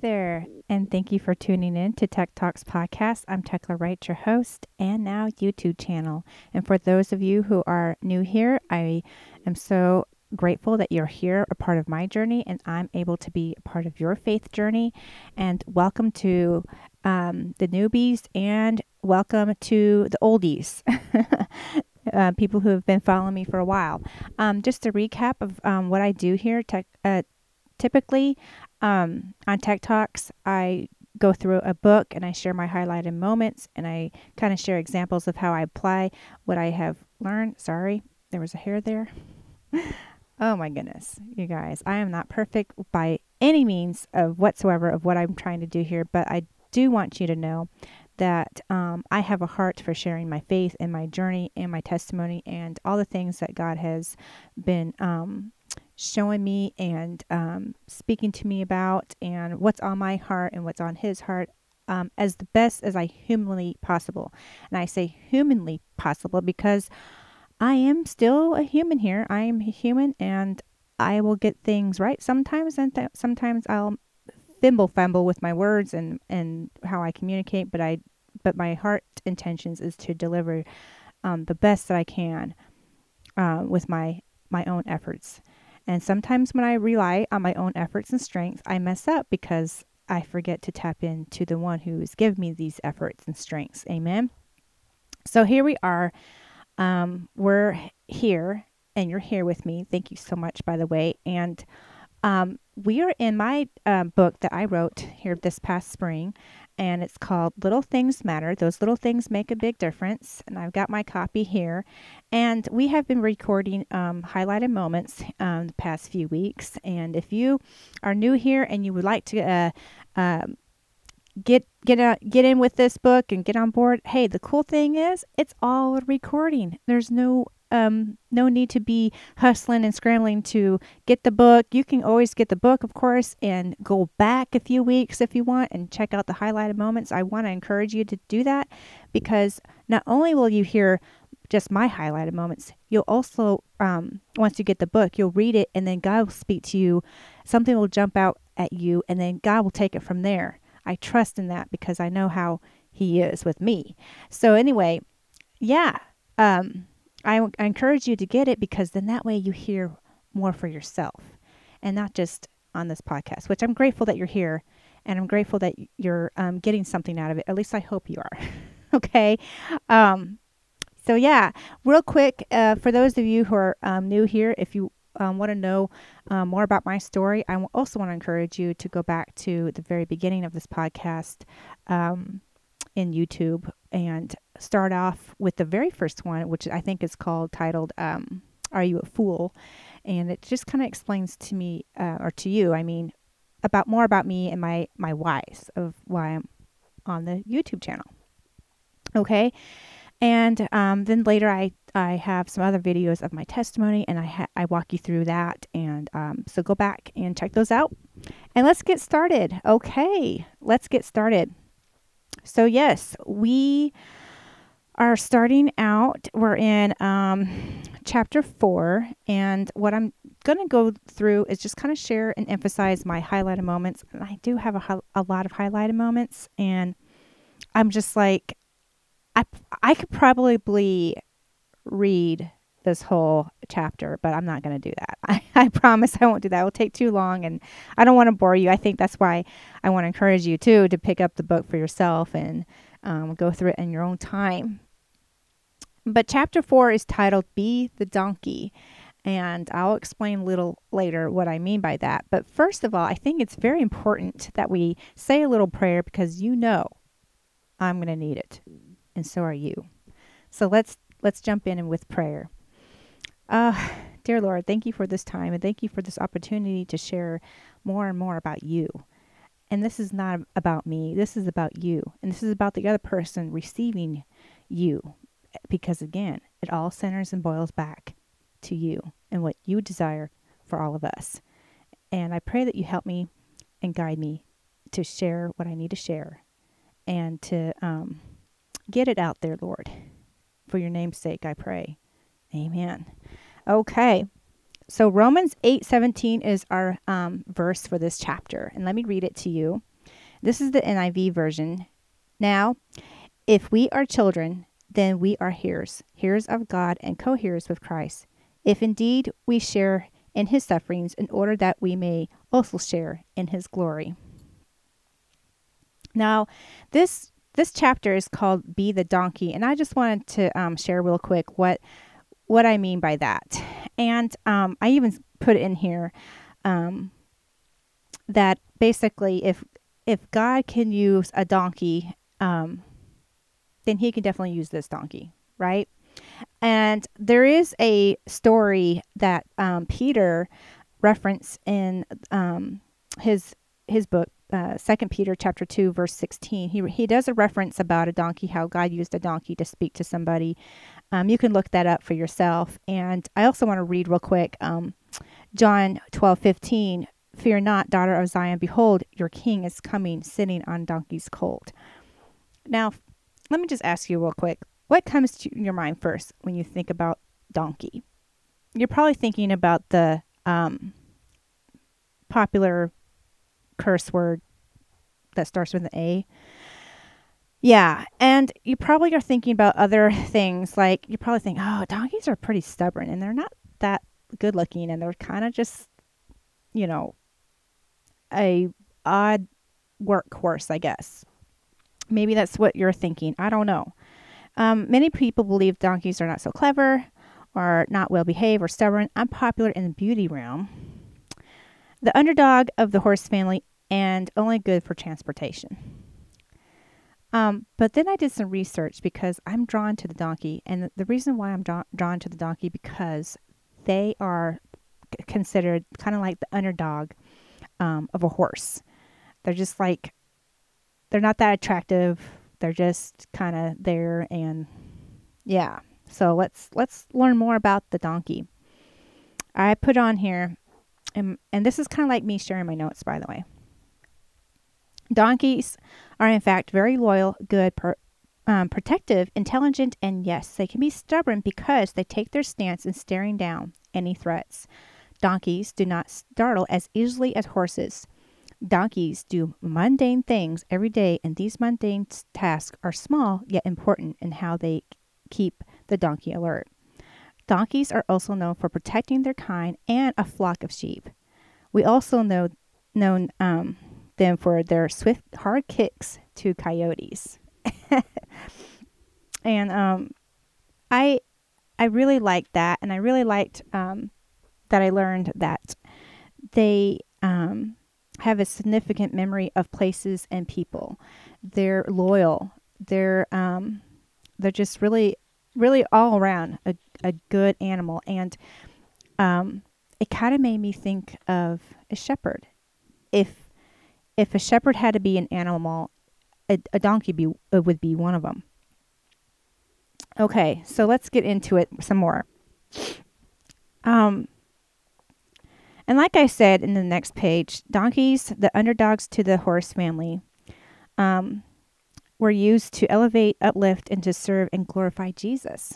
there, and thank you for tuning in to Tech Talks Podcast. I'm Tekla Wright, your host, and now YouTube channel. And for those of you who are new here, I am so grateful that you're here, a part of my journey, and I'm able to be a part of your faith journey. And welcome to um, the newbies, and welcome to the oldies. uh, people who have been following me for a while. Um, just a recap of um, what I do here. Tech, uh, typically, um, on Tech Talks, I go through a book and I share my highlighted moments and I kind of share examples of how I apply what I have learned. Sorry, there was a hair there. oh my goodness, you guys, I am not perfect by any means of whatsoever of what I'm trying to do here, but I do want you to know that um, I have a heart for sharing my faith and my journey and my testimony and all the things that God has been um, showing me and um, speaking to me about and what's on my heart and what's on his heart um, as the best as I humanly possible. And I say humanly possible because I am still a human here. I am human and I will get things right sometimes and th- sometimes I'll thimble fumble with my words and, and how I communicate, but I but my heart intentions is to deliver um, the best that I can uh, with my my own efforts. And sometimes when I rely on my own efforts and strength, I mess up because I forget to tap into the one who has given me these efforts and strengths. Amen. So here we are. Um, we're here, and you're here with me. Thank you so much, by the way. And um, we are in my um, book that I wrote here this past spring, and it's called Little Things Matter. Those little things make a big difference. And I've got my copy here. And we have been recording um, highlighted moments um, the past few weeks. And if you are new here and you would like to uh, uh, get get uh, get in with this book and get on board, hey, the cool thing is it's all recording. There's no um, no need to be hustling and scrambling to get the book. You can always get the book, of course, and go back a few weeks if you want and check out the highlighted moments. I want to encourage you to do that because not only will you hear just my highlighted moments, you'll also, um, once you get the book, you'll read it and then God will speak to you. Something will jump out at you and then God will take it from there. I trust in that because I know how He is with me. So, anyway, yeah. Um, I, encourage you to get it because then that way you hear more for yourself and not just on this podcast, which I'm grateful that you're here and I'm grateful that you're um, getting something out of it. At least I hope you are. okay. Um, so, yeah, real quick, uh, for those of you who are um, new here, if you um, want to know um, more about my story, I also want to encourage you to go back to the very beginning of this podcast um, in YouTube and start off with the very first one, which I think is called titled um, "Are You a Fool?" and it just kind of explains to me uh, or to you, I mean, about more about me and my my whys of why I'm on the YouTube channel. Okay, and um, then later I I have some other videos of my testimony, and I ha- I walk you through that, and um, so go back and check those out, and let's get started. Okay, let's get started. So yes, we are starting out. We're in um, chapter four, and what I'm going to go through is just kind of share and emphasize my highlighted moments. And I do have a, a lot of highlighted moments, and I'm just like, I I could probably read this whole chapter, but I'm not going to do that. I, I promise I won't do that. It will take too long, and I don't want to bore you. I think that's why I want to encourage you too to pick up the book for yourself and um, go through it in your own time. But chapter four is titled Be the Donkey. And I'll explain a little later what I mean by that. But first of all, I think it's very important that we say a little prayer because you know I'm going to need it. And so are you. So let's let's jump in with prayer. Uh, dear Lord, thank you for this time and thank you for this opportunity to share more and more about you. And this is not about me. This is about you. And this is about the other person receiving you because again, it all centers and boils back to you and what you desire for all of us. And I pray that you help me and guide me to share what I need to share and to um, get it out there, Lord. For your name's sake, I pray. Amen. Okay, So Romans 8:17 is our um, verse for this chapter, and let me read it to you. This is the NIV version. Now, if we are children, then we are heirs, heirs of God and co-heirs with Christ. If indeed we share in his sufferings in order that we may also share in his glory. Now, this this chapter is called "Be the Donkey," and I just wanted to um, share real quick what what I mean by that. And um, I even put it in here um, that basically, if if God can use a donkey, um, then He can definitely use this donkey, right? And there is a story that um, Peter referenced in um, his his book, uh, Second Peter chapter two, verse sixteen. He he does a reference about a donkey, how God used a donkey to speak to somebody. Um, you can look that up for yourself. And I also want to read real quick, um, John twelve fifteen. Fear not, daughter of Zion. Behold, your king is coming, sitting on donkey's colt. Now, let me just ask you real quick what comes to your mind first when you think about donkey? You're probably thinking about the um, popular curse word that starts with an A. Yeah, and you probably are thinking about other things like you probably think, oh, donkeys are pretty stubborn and they're not that good looking and they're kind of just, you know, a odd workhorse, I guess. Maybe that's what you're thinking. I don't know. Um, many people believe donkeys are not so clever or not well behaved or stubborn, unpopular in the beauty realm. The underdog of the horse family and only good for transportation. Um, but then I did some research because I'm drawn to the donkey, and the, reason why I'm drawn, drawn to the donkey because they are c- considered kind of like the underdog um, of a horse. They're just like they're not that attractive they're just kind of there and yeah. So let's let's learn more about the donkey. I put on here and, and this is kind of like me sharing my notes by the way. Donkeys are in fact very loyal, good, per, um, protective, intelligent, and yes, they can be stubborn because they take their stance in staring down any threats. Donkeys do not startle as easily as horses. Donkeys do mundane things every day, and these mundane tasks are small yet important in how they keep the donkey alert. Donkeys are also known for protecting their kind and a flock of sheep. We also know known um, them for their swift, hard kicks to coyotes. and um, I I really liked that, and I really liked um, that I learned that they um, have a significant memory of places and people. They're loyal. They're um, they're just really, really all around a, a good animal. And um, it kind of made me think of a shepherd. If if a shepherd had to be an animal, a, a donkey be uh, would be one of them. Okay, so let's get into it some more. Um, and like I said in the next page, donkeys, the underdogs to the horse family, um, were used to elevate, uplift, and to serve and glorify Jesus.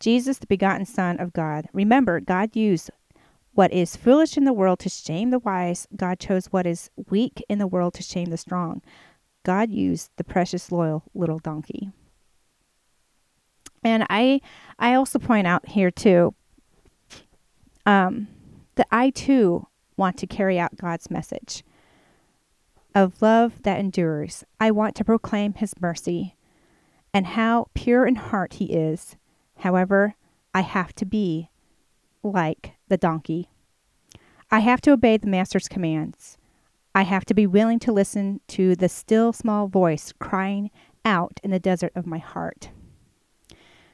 Jesus, the begotten Son of God. Remember, God used what is foolish in the world to shame the wise. God chose what is weak in the world to shame the strong. God used the precious, loyal little donkey. And I, I also point out here too. Um, that I too want to carry out God's message of love that endures. I want to proclaim his mercy and how pure in heart he is. However, I have to be like the donkey. I have to obey the master's commands. I have to be willing to listen to the still small voice crying out in the desert of my heart.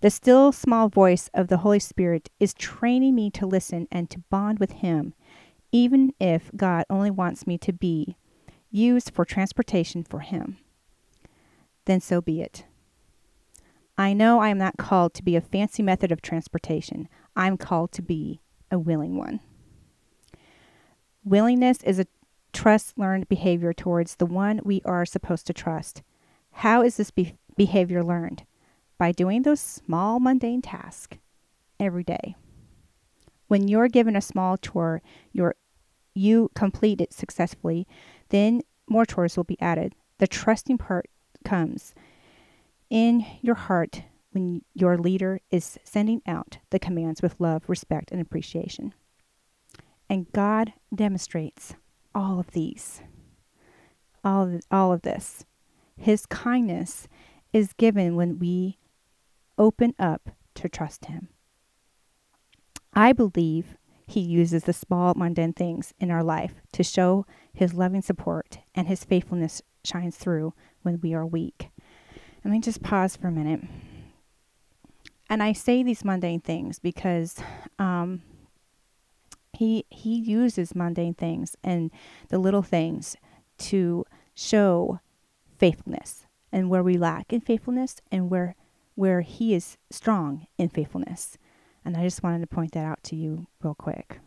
The still small voice of the Holy Spirit is training me to listen and to bond with Him, even if God only wants me to be used for transportation for Him. Then so be it. I know I am not called to be a fancy method of transportation. I'm called to be a willing one. Willingness is a trust learned behavior towards the one we are supposed to trust. How is this be- behavior learned? By doing those small mundane tasks every day. When you're given a small chore, you're, you complete it successfully, then more chores will be added. The trusting part comes in your heart when your leader is sending out the commands with love, respect, and appreciation. And God demonstrates all of these, all all of this. His kindness is given when we open up to trust Him. I believe He uses the small, mundane things in our life to show His loving support, and His faithfulness shines through when we are weak. Let me just pause for a minute. And I say these mundane things because um, he he uses mundane things and the little things to show faithfulness and where we lack in faithfulness and where where he is strong in faithfulness. And I just wanted to point that out to you real quick.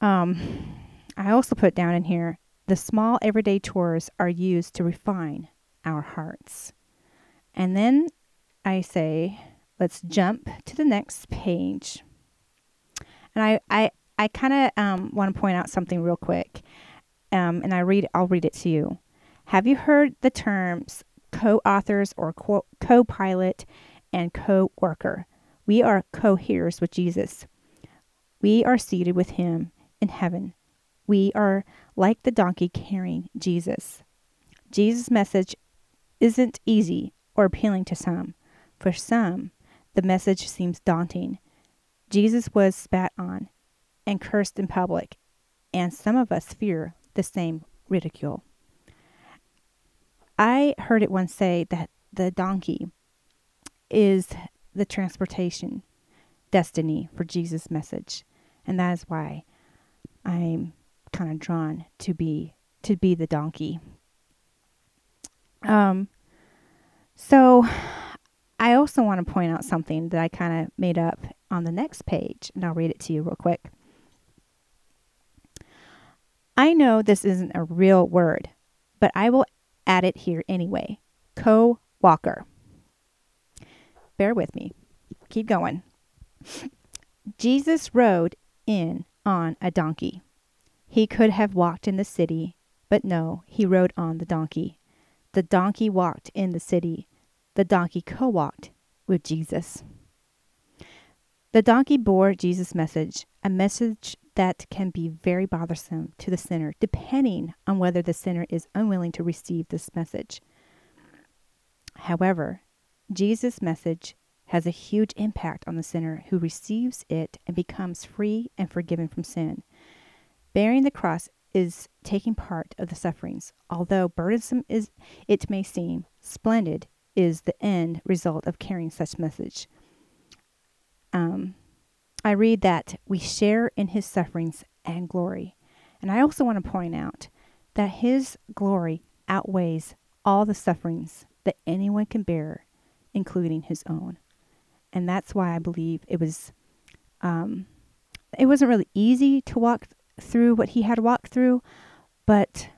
Um, I also put down in here the small everyday chores are used to refine our hearts. And then I say, let's jump to the next page. And I, I, I kind of um, want to point out something real quick. Um, and I read, I'll read it to you. Have you heard the terms co-authors or co-pilot and co-worker? We are co-heirs with Jesus. We are seated with him in heaven. We are like the donkey carrying Jesus. Jesus' message isn't easy or appealing to some. For some, the message seems daunting. Jesus was spat on and cursed in public, and some of us fear the same ridicule. I heard it once say that the donkey is the transportation destiny for Jesus' message, and that is why I'm kind of drawn to be to be the donkey. Um, so I also want to point out something that I kind of made up on the next page, and I'll read it to you real quick. I know this isn't a real word, but I will add it here anyway. Co walker. Bear with me. Keep going. Jesus rode in on a donkey. He could have walked in the city, but no, he rode on the donkey. The donkey walked in the city. The donkey co walked with Jesus. The donkey bore Jesus' message, a message that can be very bothersome to the sinner, depending on whether the sinner is unwilling to receive this message. However, Jesus' message has a huge impact on the sinner who receives it and becomes free and forgiven from sin. Bearing the cross is taking part of the sufferings. Although burdensome is it may seem, splendid is the end result of carrying such message. Um, I read that we share in his sufferings and glory. And I also want to point out that his glory outweighs all the sufferings that anyone can bear, including his own. And that's why I believe it was um, it wasn't really easy to walk through what he had walked through, but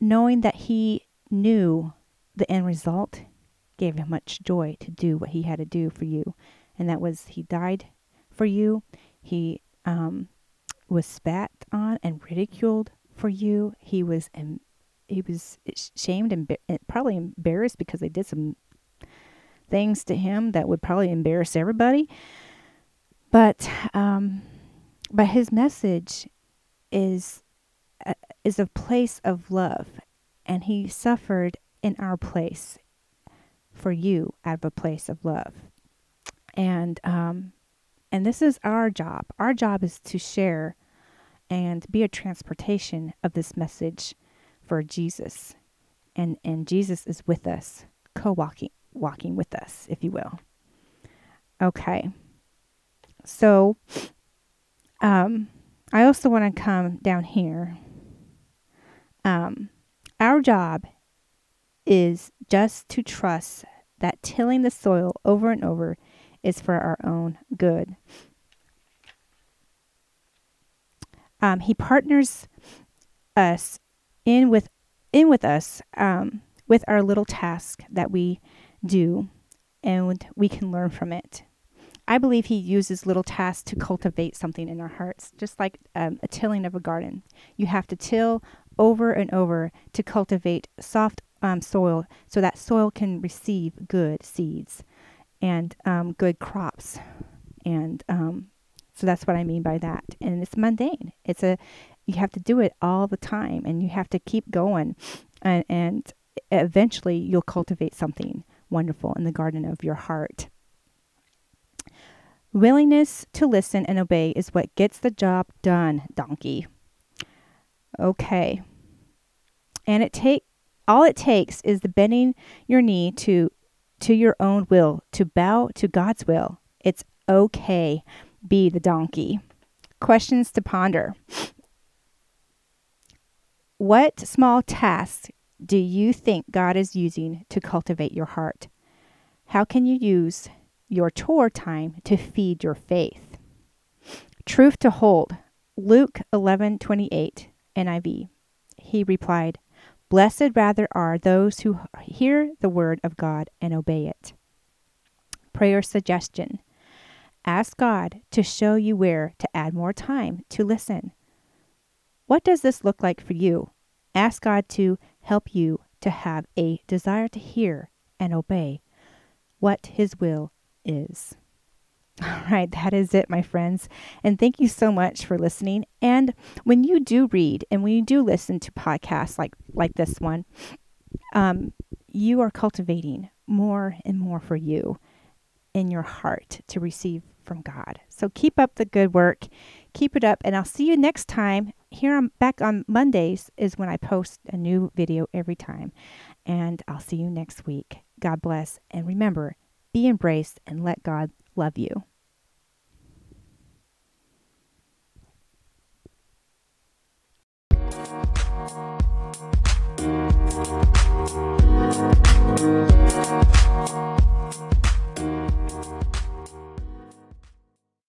knowing that he knew the end result gave him much joy to do what he had to do for you. And that was he died for you. He um, was spat on and ridiculed for you. He was um, he was shamed and probably embarrassed because they did some things to him that would probably embarrass everybody. But um, but his message is a, is a place of love, and He suffered in our place for you out of a place of love. And um, and this is our job. Our job is to share and be a transportation of this message for Jesus. And and Jesus is with us, co-walking walking with us, if you will. Okay. So um I also want to come down here. Um, our job is just to trust that tilling the soil over and over is for our own good. Um, he partners us in with in with us um, with our little task that we do, and we can learn from it. I believe He uses little tasks to cultivate something in our hearts, just like um, a tilling of a garden. You have to till over and over to cultivate soft um, soil so that soil can receive good seeds and um, good crops. And um, so that's what I mean by that. And it's mundane. It's a you have to do it all the time, and you have to keep going, and, and eventually you'll cultivate something wonderful in the garden of your heart. Willingness to listen and obey is what gets the job done, donkey. Okay. And it take all it takes is the bending your knee to to your own will, to bow to God's will. It's okay. Be the donkey. Questions to ponder. What small tasks do you think God is using to cultivate your heart? How can you use your tour time to feed your faith? Truth to hold. Luke 11:28 NIV. He replied, Blessed rather are those who hear the word of God and obey it. Prayer suggestion Ask God to show you where to add more time to listen. What does this look like for you? Ask God to help you to have a desire to hear and obey what His will is. All right, that is it, my friends. And thank you so much for listening. And when you do read and when you do listen to podcasts like like this one, um, you are cultivating more and more for you in your heart to receive from God. So keep up the good work. Keep it up, and I'll see you next time. Here I'm back on Mondays is when I post a new video every time. And I'll see you next week. God bless. And remember, be embraced and let God love you.